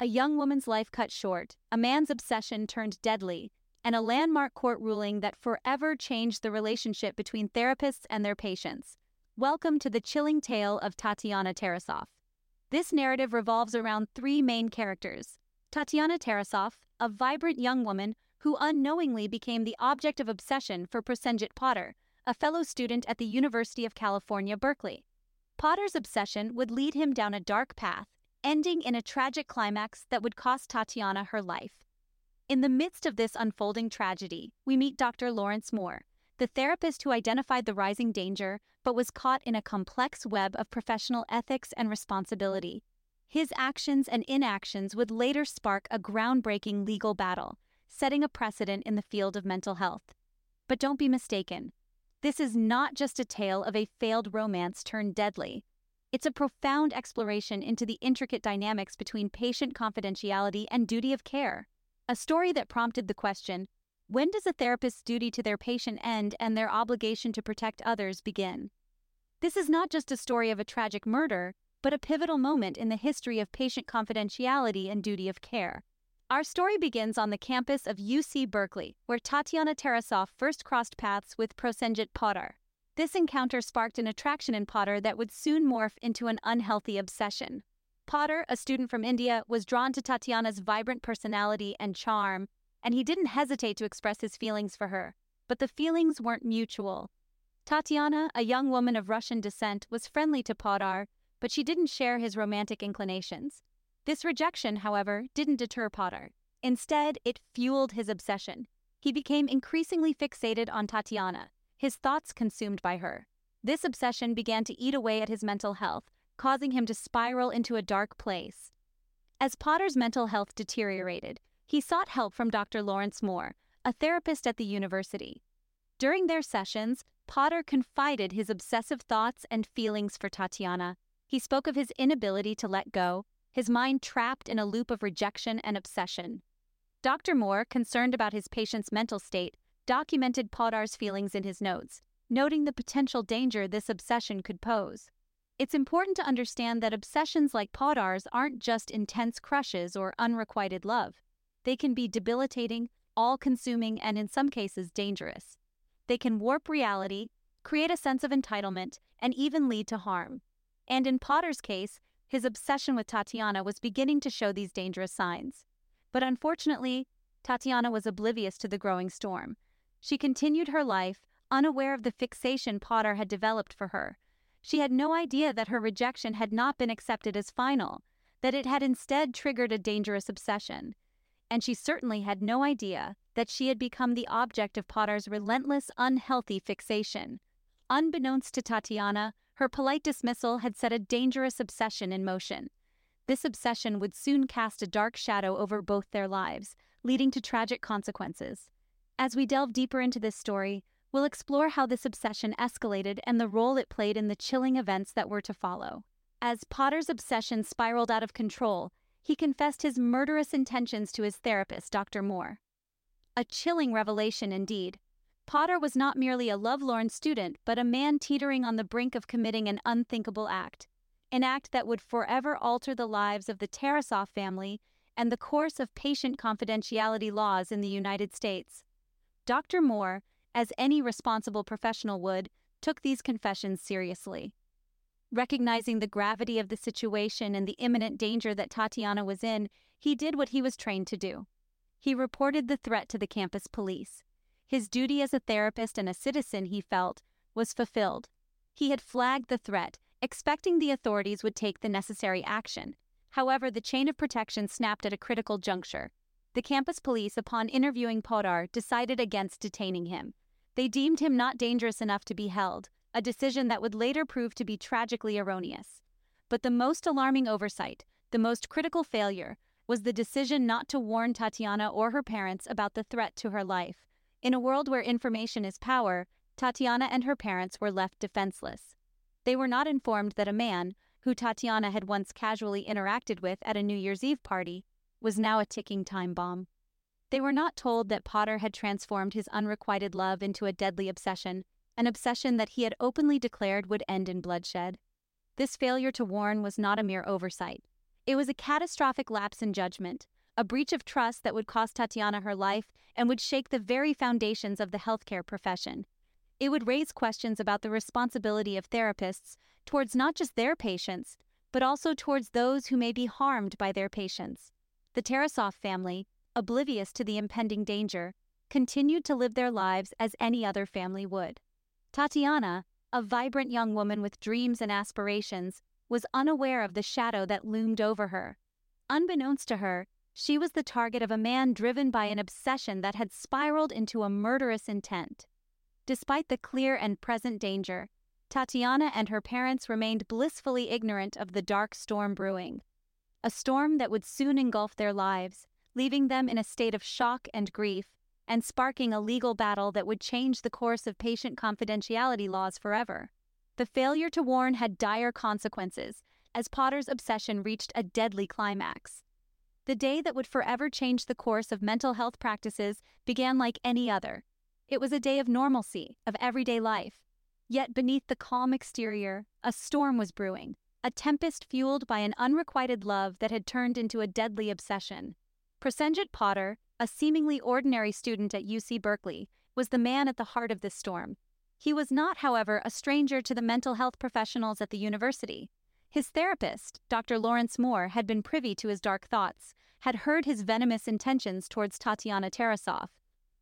a young woman's life cut short, a man's obsession turned deadly, and a landmark court ruling that forever changed the relationship between therapists and their patients. Welcome to the chilling tale of Tatiana Tarasoff. This narrative revolves around three main characters Tatiana Tarasoff, a vibrant young woman who unknowingly became the object of obsession for Prosenjit Poddar, a fellow student at the University of California, Berkeley. Poddar's obsession would lead him down a dark path, ending in a tragic climax that would cost Tatiana her life. In the midst of this unfolding tragedy, we meet Dr. Lawrence Moore, the therapist who identified the rising danger but was caught in a complex web of professional ethics and responsibility. His actions and inactions would later spark a groundbreaking legal battle, setting a precedent in the field of mental health. But don't be mistaken. This is not just a tale of a failed romance turned deadly. It's a profound exploration into the intricate dynamics between patient confidentiality and duty of care. A story that prompted the question when does a therapist's duty to their patient end and their obligation to protect others begin? This is not just a story of a tragic murder, but a pivotal moment in the history of patient confidentiality and duty of care. Our story begins on the campus of UC Berkeley, where Tatiana Tarasoff first crossed paths with Prosenjit Poddar. This encounter sparked an attraction in Poddar that would soon morph into an unhealthy obsession. Poddar, a student from India, was drawn to Tatiana's vibrant personality and charm, and he didn't hesitate to express his feelings for her. But the feelings weren't mutual. Tatiana, a young woman of Russian descent, was friendly to Poddar, but she didn't share his romantic inclinations. This rejection, however, didn't deter Poddar. Instead, it fueled his obsession. He became increasingly fixated on Tatiana, his thoughts consumed by her. This obsession began to eat away at his mental health, causing him to spiral into a dark place. As Poddar's mental health deteriorated, he sought help from Dr. Lawrence Moore, a therapist at the university. During their sessions, Poddar confided his obsessive thoughts and feelings for Tatiana. He spoke of his inability to let go, his mind trapped in a loop of rejection and obsession. Dr. Moore, concerned about his patient's mental state, documented Poddar's feelings in his notes, noting the potential danger this obsession could pose. It's important to understand that obsessions like Poddar's aren't just intense crushes or unrequited love. They can be debilitating, all consuming, and in some cases dangerous. They can warp reality, create a sense of entitlement, and even lead to harm. And in Poddar's case, his obsession with Tatiana was beginning to show these dangerous signs. But unfortunately, Tatiana was oblivious to the growing storm. She continued her life, unaware of the fixation Poddar had developed for her. She had no idea that her rejection had not been accepted as final, that it had instead triggered a dangerous obsession and she certainly had no idea that she had become the object of Poddar's relentless, unhealthy fixation. Unbeknownst to Tatiana, her polite dismissal had set a dangerous obsession in motion. This obsession would soon cast a dark shadow over both their lives, leading to tragic consequences. As we delve deeper into this story, we'll explore how this obsession escalated and the role it played in the chilling events that were to follow. As Poddar's obsession spiraled out of control, he confessed his murderous intentions to his therapist, Dr. Moore. A chilling revelation indeed. Poddar was not merely a lovelorn student, but a man teetering on the brink of committing an unthinkable act, an act that would forever alter the lives of the Tarasoff family and the course of patient confidentiality laws in the United States. Dr. Moore, as any responsible professional would, took these confessions seriously. Recognizing the gravity of the situation and the imminent danger that Tatiana was in, he did what he was trained to do. He reported the threat to the campus police. His duty as a therapist and a citizen, he felt, was fulfilled. He had flagged the threat, expecting the authorities would take the necessary action. However, the chain of protection snapped at a critical juncture. The campus police, upon interviewing Poddar, decided against detaining him. They deemed him not dangerous enough to be held, a decision that would later prove to be tragically erroneous. But the most alarming oversight, the most critical failure, was the decision not to warn Tatiana or her parents about the threat to her life. In a world where information is power, Tatiana and her parents were left defenseless. They were not informed that a man, who Tatiana had once casually interacted with at a New Year's Eve party, was now a ticking time bomb. They were not told that Poddar had transformed his unrequited love into a deadly obsession an obsession that he had openly declared would end in bloodshed. This failure to warn was not a mere oversight. It was a catastrophic lapse in judgment, a breach of trust that would cost Tatiana her life and would shake the very foundations of the healthcare profession. It would raise questions about the responsibility of therapists towards not just their patients, but also towards those who may be harmed by their patients. The Tarasoff family, oblivious to the impending danger, continued to live their lives as any other family would. Tatiana, a vibrant young woman with dreams and aspirations, was unaware of the shadow that loomed over her. Unbeknownst to her, she was the target of a man driven by an obsession that had spiraled into a murderous intent. Despite the clear and present danger, Tatiana and her parents remained blissfully ignorant of the dark storm brewing. A storm that would soon engulf their lives, leaving them in a state of shock and grief, and sparking a legal battle that would change the course of patient confidentiality laws forever. The failure to warn had dire consequences, as Poddar's obsession reached a deadly climax. The day that would forever change the course of mental health practices began like any other, it was a day of normalcy, of everyday life. Yet beneath the calm exterior, a storm was brewing, a tempest fueled by an unrequited love that had turned into a deadly obsession. Prosenjit Poddar, a seemingly ordinary student at UC Berkeley, was the man at the heart of this storm. He was not, however, a stranger to the mental health professionals at the university. His therapist, Dr. Lawrence Moore, had been privy to his dark thoughts, had heard his venomous intentions towards Tatiana Tarasoff,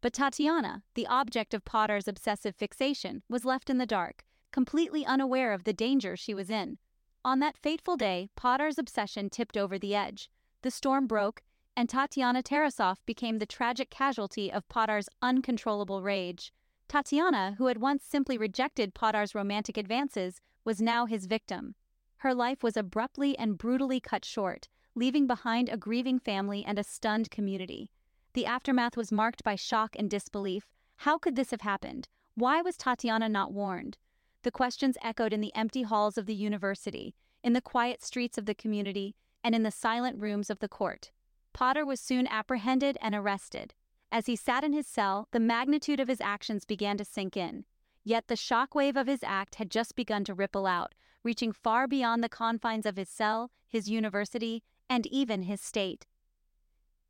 but Tatiana, the object of Poddar's obsessive fixation, was left in the dark, completely unaware of the danger she was in. On that fateful day, Poddar's obsession tipped over the edge. The storm broke, and Tatiana Tarasoff became the tragic casualty of Poddar's uncontrollable rage. Tatiana, who had once simply rejected Poddar's romantic advances, was now his victim. Her life was abruptly and brutally cut short, leaving behind a grieving family and a stunned community. The aftermath was marked by shock and disbelief. How could this have happened? Why was Tatiana not warned? The questions echoed in the empty halls of the university, in the quiet streets of the community, and in the silent rooms of the court. Poddar was soon apprehended and arrested. As he sat in his cell, the magnitude of his actions began to sink in. Yet the shockwave of his act had just begun to ripple out, reaching far beyond the confines of his cell, his university, and even his state.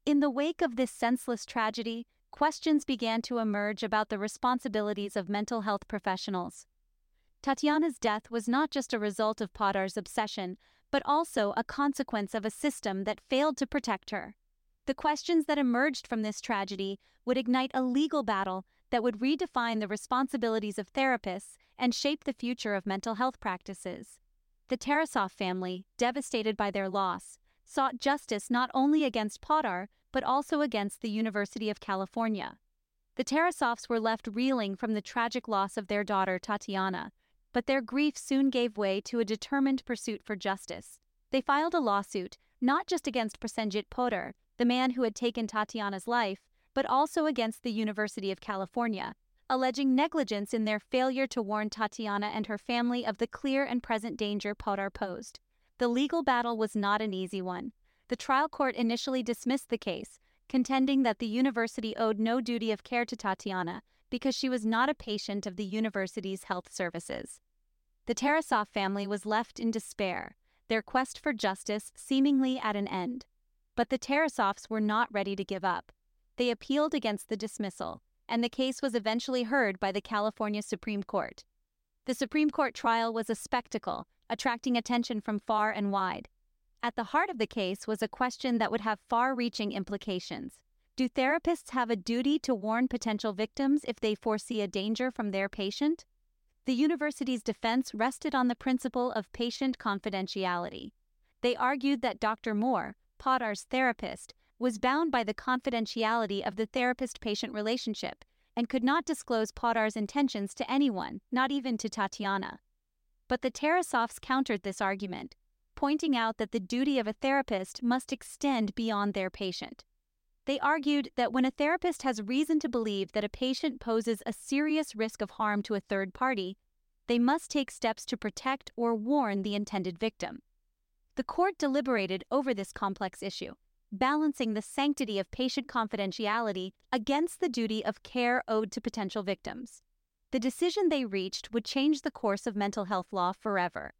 In the wake of this senseless tragedy, questions began to emerge about the responsibilities of mental health professionals. Tatiana's death was not just a result of Poddar's obsession, but also a consequence of a system that failed to protect her. The questions that emerged from this tragedy would ignite a legal battle that would redefine the responsibilities of therapists and shape the future of mental health practices. The Tarasoff family, devastated by their loss, sought justice not only against Poddar, but also against the University of California. The Tarasoffs were left reeling from the tragic loss of their daughter, Tatiana, but their grief soon gave way to a determined pursuit for justice. They filed a lawsuit, not just against Prosenjit Poddar, the man who had taken Tatiana's life, but also against the University of California, alleging negligence in their failure to warn Tatiana and her family of the clear and present danger Poddar posed. The legal battle was not an easy one. The trial court initially dismissed the case, contending that the university owed no duty of care to Tatiana because she was not a patient of the university's health services. The Tarasoff family was left in despair, their quest for justice seemingly at an end. But the Tarasoffs were not ready to give up. They appealed against the dismissal, and the case was eventually heard by the California Supreme Court. The Supreme Court trial was a spectacle attracting attention from far and wide. At the heart of the case was a question that would have far reaching implications. Do therapists have a duty to warn potential victims if they foresee a danger from their patient? The university's defense rested on the principle of patient confidentiality. They argued that Dr. Moore, Poddar's therapist, was bound by the confidentiality of the therapist patient relationship and could not disclose Poddar's intentions to anyone, not even to Tatiana. But the Tarasoffs countered this argument, pointing out that the duty of a therapist must extend beyond their patient. They argued that when a therapist has reason to believe that a patient poses a serious risk of harm to a third party, they must take steps to protect or warn the intended victim. The court deliberated over this complex issue, balancing the sanctity of patient confidentiality against the duty of care owed to potential victims. The decision they reached would change the course of mental health law forever.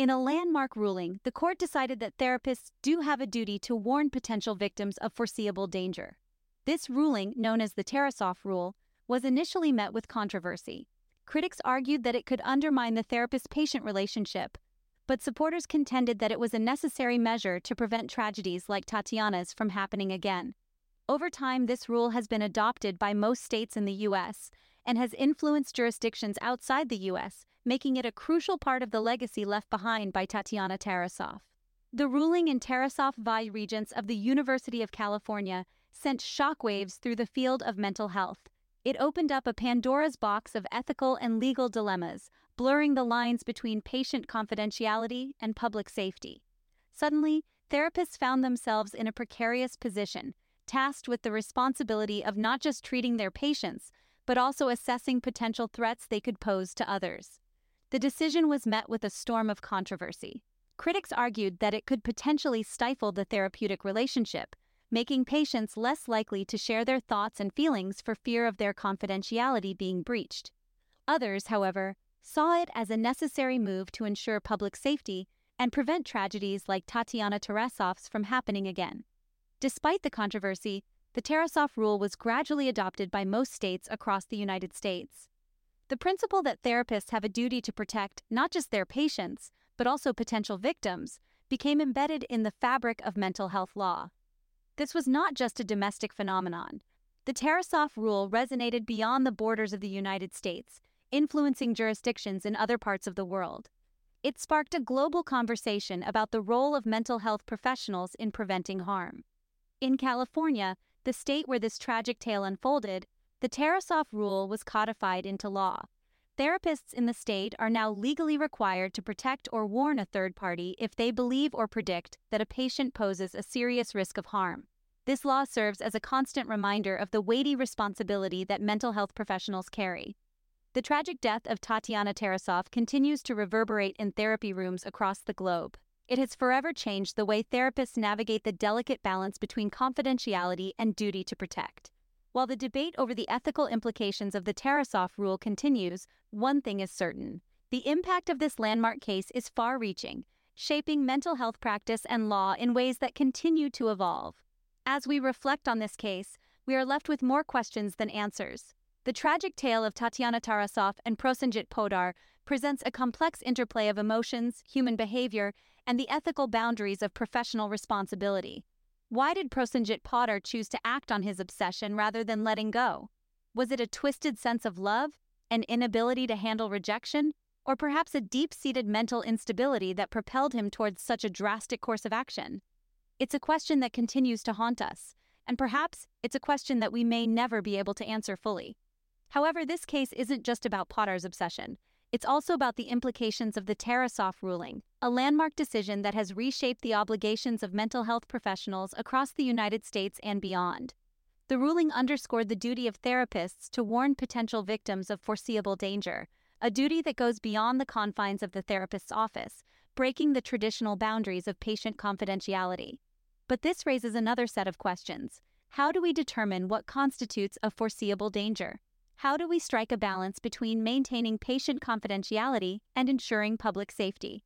In a landmark ruling, the court decided that therapists do have a duty to warn potential victims of foreseeable danger. This ruling, known as the Tarasoff Rule, was initially met with controversy. Critics argued that it could undermine the therapist patient relationship, but supporters contended that it was a necessary measure to prevent tragedies like Tatiana's from happening again. Over time, this rule has been adopted by most states in the U.S. and has influenced jurisdictions outside the U.S., making it a crucial part of the legacy left behind by Tatiana Tarasoff. The ruling in Tarasoff v. Regents of the University of California sent shockwaves through the field of mental health. It opened up a Pandora's box of ethical and legal dilemmas, blurring the lines between patient confidentiality and public safety. Suddenly, therapists found themselves in a precarious position, tasked with the responsibility of not just treating their patients, but also assessing potential threats they could pose to others. The decision was met with a storm of controversy. Critics argued that it could potentially stifle the therapeutic relationship, making patients less likely to share their thoughts and feelings for fear of their confidentiality being breached. Others, however, saw it as a necessary move to ensure public safety and prevent tragedies like Tatiana Tarasoff's from happening again. Despite the controversy, the Tarasoff rule was gradually adopted by most states across the United States. The principle that therapists have a duty to protect not just their patients, but also potential victims, became embedded in the fabric of mental health law. This was not just a domestic phenomenon. The Tarasoff rule resonated beyond the borders of the United States, influencing jurisdictions in other parts of the world. It sparked a global conversation about the role of mental health professionals in preventing harm. In California, the state where this tragic tale unfolded, the Tarasoff rule was codified into law. Therapists in the state are now legally required to protect or warn a third party if they believe or predict that a patient poses a serious risk of harm. This law serves as a constant reminder of the weighty responsibility that mental health professionals carry. The tragic death of Tatiana Tarasoff continues to reverberate in therapy rooms across the globe. It has forever changed the way therapists navigate the delicate balance between confidentiality and duty to protect. While the debate over the ethical implications of the Tarasoff rule continues, one thing is certain. The impact of this landmark case is far reaching, shaping mental health practice and law in ways that continue to evolve. As we reflect on this case, we are left with more questions than answers. The tragic tale of Tatiana Tarasoff and Prosenjit Poddar presents a complex interplay of emotions, human behavior, and the ethical boundaries of professional responsibility. Why did Prosenjit Poddar choose to act on his obsession rather than letting go? Was it a twisted sense of love, an inability to handle rejection, or perhaps a deep seated mental instability that propelled him towards such a drastic course of action? It's a question that continues to haunt us, and perhaps it's a question that we may never be able to answer fully. However, this case isn't just about Poddar's obsession. It's also about the implications of the Tarasoff ruling, a landmark decision that has reshaped the obligations of mental health professionals across the United States and beyond. The ruling underscored the duty of therapists to warn potential victims of foreseeable danger, a duty that goes beyond the confines of the therapist's office, breaking the traditional boundaries of patient confidentiality. But this raises another set of questions. How do we determine what constitutes a foreseeable danger? How do we strike a balance between maintaining patient confidentiality and ensuring public safety?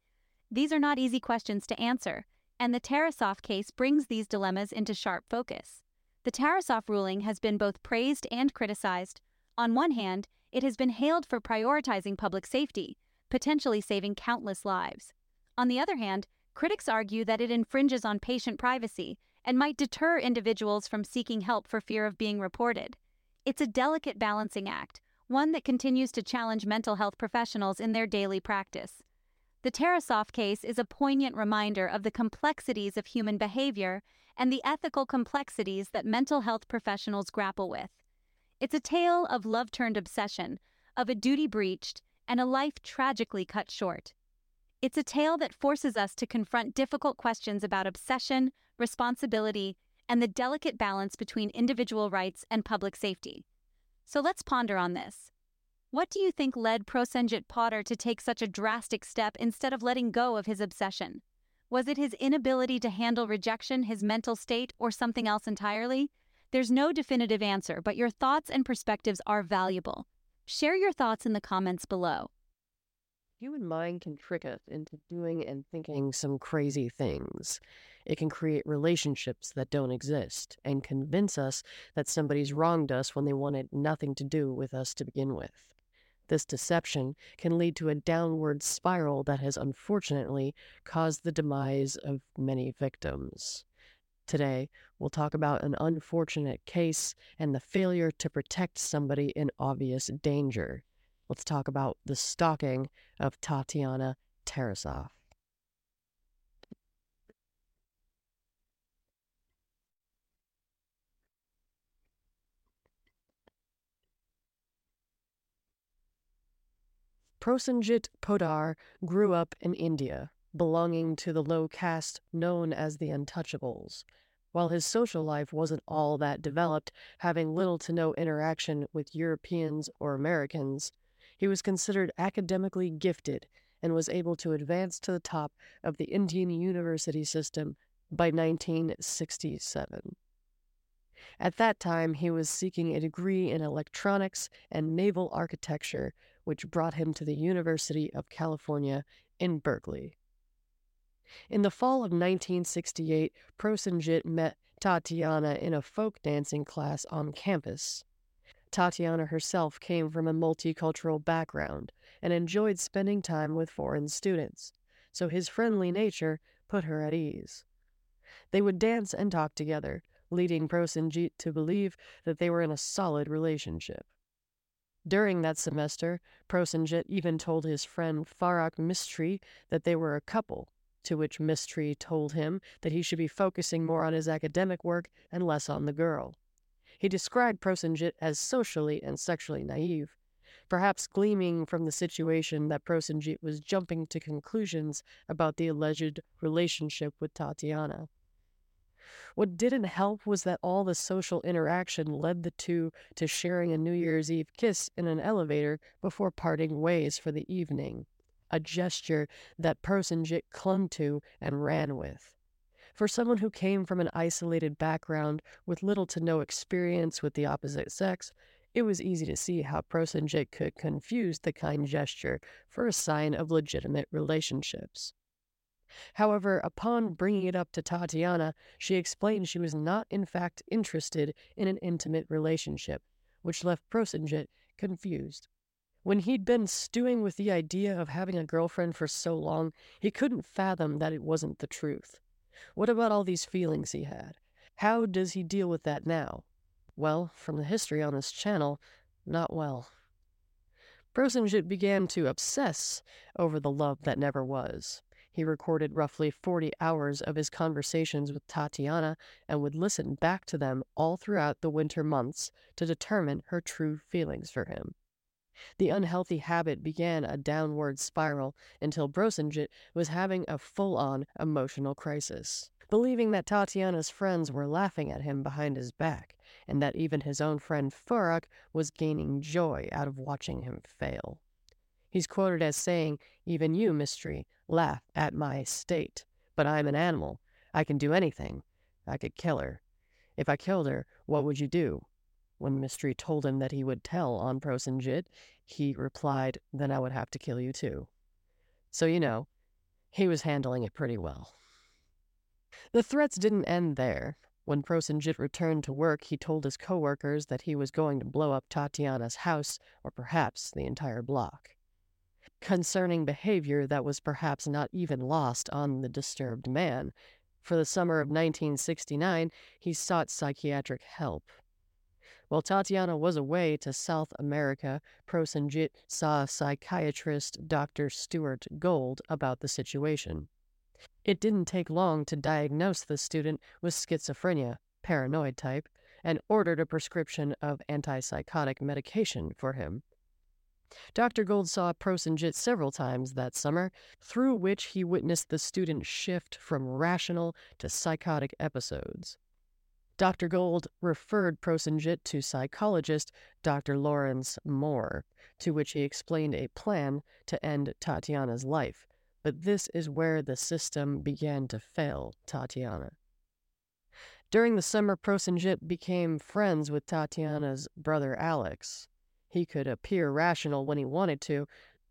These are not easy questions to answer, and the Tarasoff case brings these dilemmas into sharp focus. The Tarasoff ruling has been both praised and criticized. On one hand, it has been hailed for prioritizing public safety, potentially saving countless lives. On the other hand, critics argue that it infringes on patient privacy and might deter individuals from seeking help for fear of being reported. It's a delicate balancing act, one that continues to challenge mental health professionals in their daily practice. The Tarasoff case is a poignant reminder of the complexities of human behavior and the ethical complexities that mental health professionals grapple with. It's a tale of love turned obsession, of a duty breached, and a life tragically cut short. It's a tale that forces us to confront difficult questions about obsession, responsibility, and the delicate balance between individual rights and public safety. So let's ponder on this. What do you think led Prosenjit Poddar to take such a drastic step instead of letting go of his obsession? Was it his inability to handle rejection, his mental state, or something else entirely? There's no definitive answer, but your thoughts and perspectives are valuable. Share your thoughts in the comments below. Human mind can trick us into doing and thinking some crazy things. It can create relationships that don't exist and convince us that somebody's wronged us when they wanted nothing to do with us to begin with. This deception can lead to a downward spiral that has unfortunately caused the demise of many victims. Today, we'll talk about an unfortunate case and the failure to protect somebody in obvious danger. Let's talk about the stalking of Tatiana Tarasoff. Prosenjit Poddar grew up in India, belonging to the low caste known as the Untouchables. While his social life wasn't all that developed, having little to no interaction with Europeans or Americans, he was considered academically gifted and was able to advance to the top of the Indian university system by 1967. At that time, he was seeking a degree in electronics and naval architecture, which brought him to the University of California in Berkeley. In the fall of 1968, Prosenjit met Tatiana in a folk dancing class on campus. Tatiana herself came from a multicultural background and enjoyed spending time with foreign students, so his friendly nature put her at ease. They would dance and talk together, leading Prosenjit to believe that they were in a solid relationship. During that semester, Prosenjit even told his friend Farak Mistry that they were a couple, to which Mistry told him that he should be focusing more on his academic work and less on the girl. He described Prosenjit as socially and sexually naive, perhaps gleaming from the situation that Prosenjit was jumping to conclusions about the alleged relationship with Tatiana. What didn't help was that all the social interaction led the two to sharing a New Year's Eve kiss in an elevator before parting ways for the evening, a gesture that Prosenjit clung to and ran with. For someone who came from an isolated background with little to no experience with the opposite sex, it was easy to see how Prosenjit could confuse the kind gesture for a sign of legitimate relationships. However, upon bringing it up to Tatiana, she explained she was not in fact interested in an intimate relationship, which left Prosenjit confused. When he'd been stewing with the idea of having a girlfriend for so long, he couldn't fathom that it wasn't the truth. What about all these feelings he had? How does he deal with that now? Well, from the history on this channel, not well. Prosenjit began to obsess over the love that never was. He recorded roughly 40 hours of his conversations with Tatiana and would listen back to them all throughout the winter months to determine her true feelings for him. The unhealthy habit began a downward spiral until Prosenjit was having a full on emotional crisis, believing that Tatiana's friends were laughing at him behind his back, and that even his own friend Farak was gaining joy out of watching him fail. He's quoted as saying, Even you, Mistry, laugh at my state. But I'm an animal. I can do anything. I could kill her. If I killed her, what would you do? When Mistry told him that he would tell on Prosenjit, he replied, Then I would have to kill you too. So, you know, he was handling it pretty well. The threats didn't end there. When Prosenjit returned to work, he told his coworkers that he was going to blow up Tatiana's house, or perhaps the entire block concerning behavior that was perhaps not even lost on the disturbed man. For the summer of 1969, he sought psychiatric help. While Tatiana was away to South America, Prosenjit saw psychiatrist Dr. Stuart Gold about the situation. It didn't take long to diagnose the student with schizophrenia, paranoid type, and ordered a prescription of antipsychotic medication for him. Dr. Gold saw Prosenjit several times that summer, through which he witnessed the student shift from rational to psychotic episodes. Dr. Gold referred Prosenjit to psychologist Dr. Lawrence Moore, to which he explained a plan to end Tatiana's life. But this is where the system began to fail Tatiana. During the summer, Prosenjit became friends with Tatiana's brother Alex. He could appear rational when he wanted to,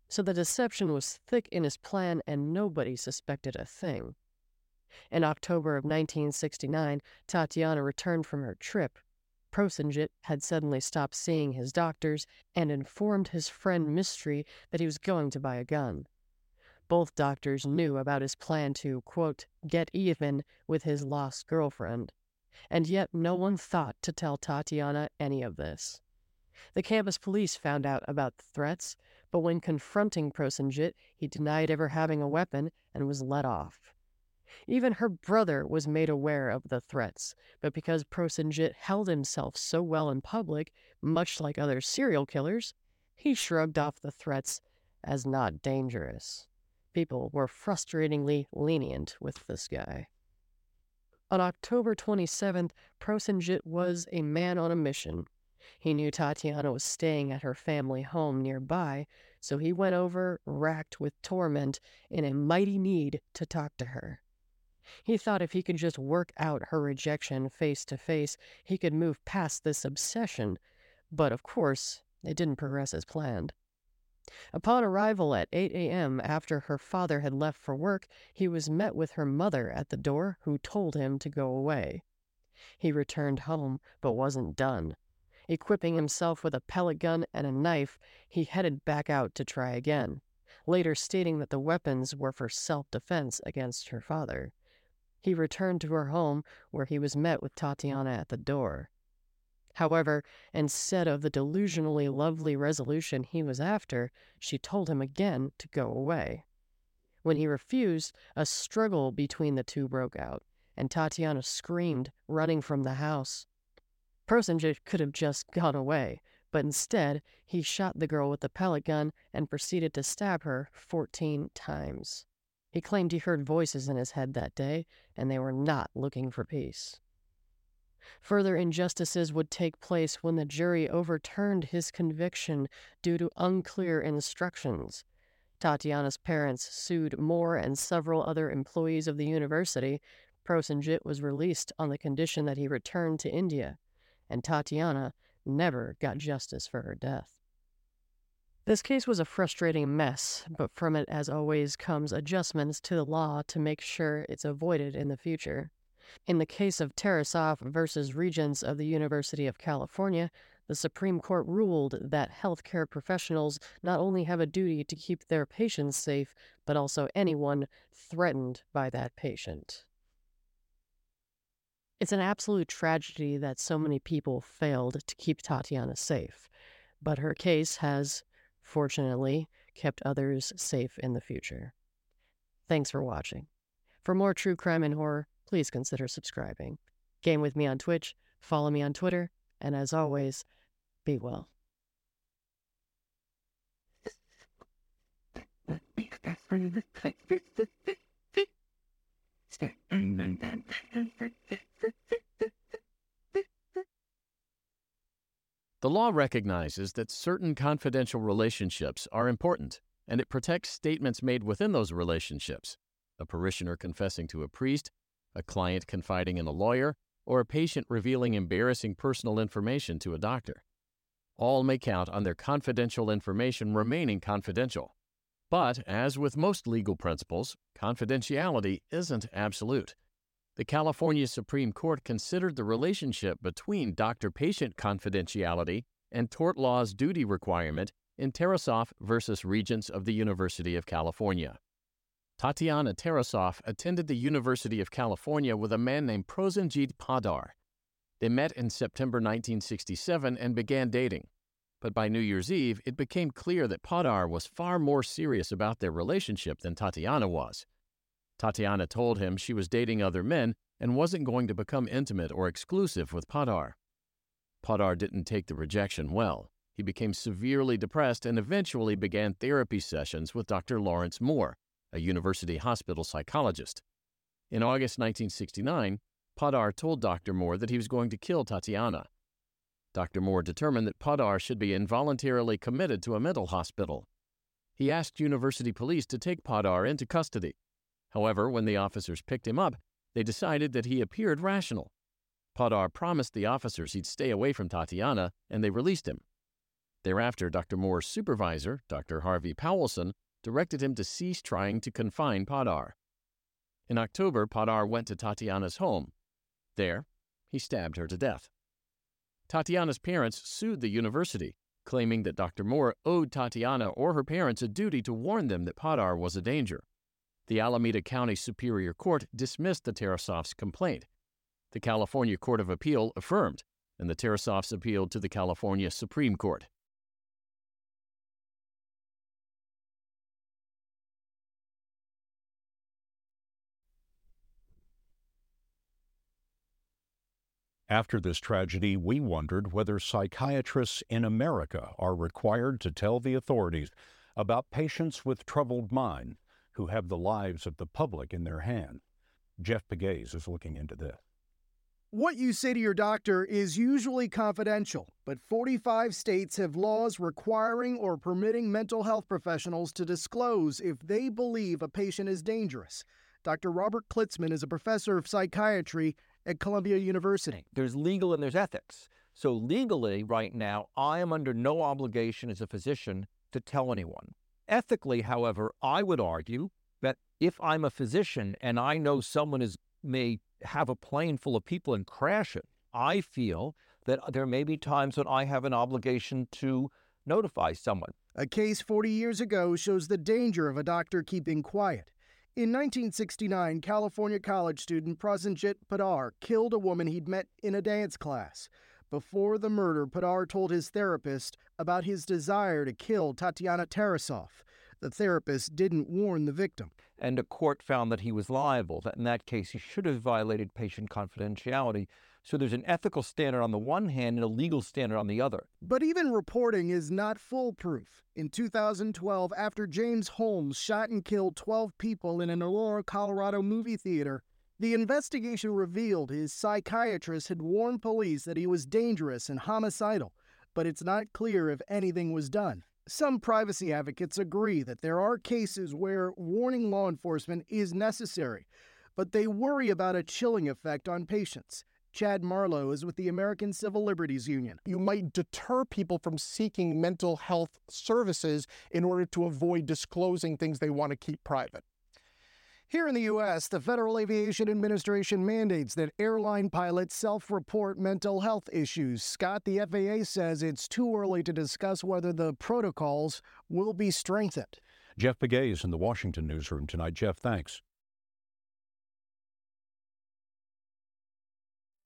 So the deception was thick in his plan and nobody suspected a thing. In October of 1969, Tatiana returned from her trip. Prosenjit had suddenly stopped seeing his doctors and informed his friend Mistry that he was going to buy a gun. Both doctors knew about his plan to, quote, get even with his lost girlfriend. And yet no one thought to tell Tatiana any of this. The campus police found out about the threats, but when confronting Prosenjit, he denied ever having a weapon and was let off. Even her brother was made aware of the threats, but because Prosenjit held himself so well in public, much like other serial killers, he shrugged off the threats as not dangerous. People were frustratingly lenient with this guy. On October 27th, Prosenjit was a man on a mission. He knew Tatiana was staying at her family home nearby, so he went over, racked with torment, in a mighty need to talk to her. He thought if he could just work out her rejection face to face, he could move past this obsession. But of course, it didn't progress as planned. Upon arrival at 8 a.m., after her father had left for work, he was met with her mother at the door, who told him to go away. He returned home, but wasn't done. Equipping himself with a pellet gun and a knife, he headed back out to try again, later stating that the weapons were for self defense against her father. He returned to her home, where he was met with mm. Tatiana at the door. However, instead of the delusionally lovely resolution he was after, she told him again to go away. When he refused, a struggle between the two broke out, and Tatiana screamed, running from the house. Prosenjit could have just gone away, but instead, he shot the girl with the pellet gun and proceeded to stab her 14 times. He claimed he heard voices in his head that day, and they were not looking for peace. Further injustices would take place when the jury overturned his conviction due to unclear instructions. Tatiana's parents sued Moore and several other employees of the university. Prosenjit was released on the condition that he return to India, and Tatiana never got justice for her death. This case was a frustrating mess, but from it, as always, comes adjustments to the law to make sure it's avoided in the future. In the case of Tarasoff versus Regents of the University of California, the Supreme Court ruled that healthcare professionals not only have a duty to keep their patients safe, but also anyone threatened by that patient. It's an absolute tragedy that so many people failed to keep Tatiana safe, but her case has, fortunately, kept others safe in the future. Thanks for watching. For more true crime and horror, please consider subscribing. Game with me on Twitch, follow me on Twitter, and as always, be well. The law recognizes that certain confidential relationships are important, and it protects statements made within those relationships. A parishioner confessing to a priest a client confiding in a lawyer, or a patient revealing embarrassing personal information to a doctor. All may count on their confidential information remaining confidential. But, as with most legal principles, confidentiality isn't absolute. The California Supreme Court considered the relationship between doctor patient confidentiality and tort law's duty requirement in Tarasoff versus Regents of the University of California. Tatiana Tarasoff attended the University of California with a man named Prosenjit Poddar. They met in September 1967 and began dating. But by New Year's Eve, it became clear that Poddar was far more serious about their relationship than Tatiana was. Tatiana told him she was dating other men and wasn't going to become intimate or exclusive with Poddar. Poddar didn't take the rejection well. He became severely depressed and eventually began therapy sessions with Dr. Lawrence Moore, a university hospital psychologist. In August 1969, Poddar told Dr. Moore that he was going to kill Tatiana. Dr. Moore determined that Poddar should be involuntarily committed to a mental hospital. He asked university police to take Poddar into custody. However, when the officers picked him up, they decided that he appeared rational. Poddar promised the officers he'd stay away from Tatiana, and they released him. Thereafter, Dr. Moore's supervisor, Dr. Harvey Powelson, directed him to cease trying to confine Poddar. In October, Poddar went to Tatiana's home. There, he stabbed her to death. Tatiana's parents sued the university, claiming that Dr. Moore owed Tatiana or her parents a duty to warn them that Poddar was a danger. The Alameda County Superior Court dismissed the Tarasoffs' complaint. The California Court of Appeal affirmed, and the Tarasoffs appealed to the California Supreme Court. After this tragedy, we wondered whether psychiatrists in America are required to tell the authorities about patients with troubled mind who have the lives of the public in their hand. Jeff Pegues is looking into this. What you say to your doctor is usually confidential, but 45 states have laws requiring or permitting mental health professionals to disclose if they believe a patient is dangerous. Dr. Robert Klitzman is a professor of psychiatry at Columbia University. There's legal and there's ethics. So, legally, right now, I am under no obligation as a physician to tell anyone. Ethically, however, I would argue that if I'm a physician and I know someone is may have a plane full of people and crash it, I feel that there may be times when I have an obligation to notify someone. A case 40 years ago shows the danger of a doctor keeping quiet. In 1969, California college student Prosenjit Poddar killed a woman he'd met in a dance class. Before the murder, Poddar told his therapist about his desire to kill Tatiana Tarasoff. The therapist didn't warn the victim. And a court found that he was liable, that in that case he should have violated patient confidentiality. So there's an ethical standard on the one hand and a legal standard on the other. But even reporting is not foolproof. In 2012, after James Holmes shot and killed 12 people in an Aurora, Colorado movie theater, the investigation revealed his psychiatrist had warned police that he was dangerous and homicidal, but it's not clear if anything was done. Some privacy advocates agree that there are cases where warning law enforcement is necessary, but they worry about a chilling effect on patients. Chad Marlow is with the American Civil Liberties Union. You might deter people from seeking mental health services in order to avoid disclosing things they want to keep private. Here in the U.S., the Federal Aviation Administration mandates that airline pilots self report mental health issues. Scott, the FAA says it's too early to discuss whether the protocols will be strengthened. Jeff Pegues is in the Washington newsroom tonight. Jeff, thanks.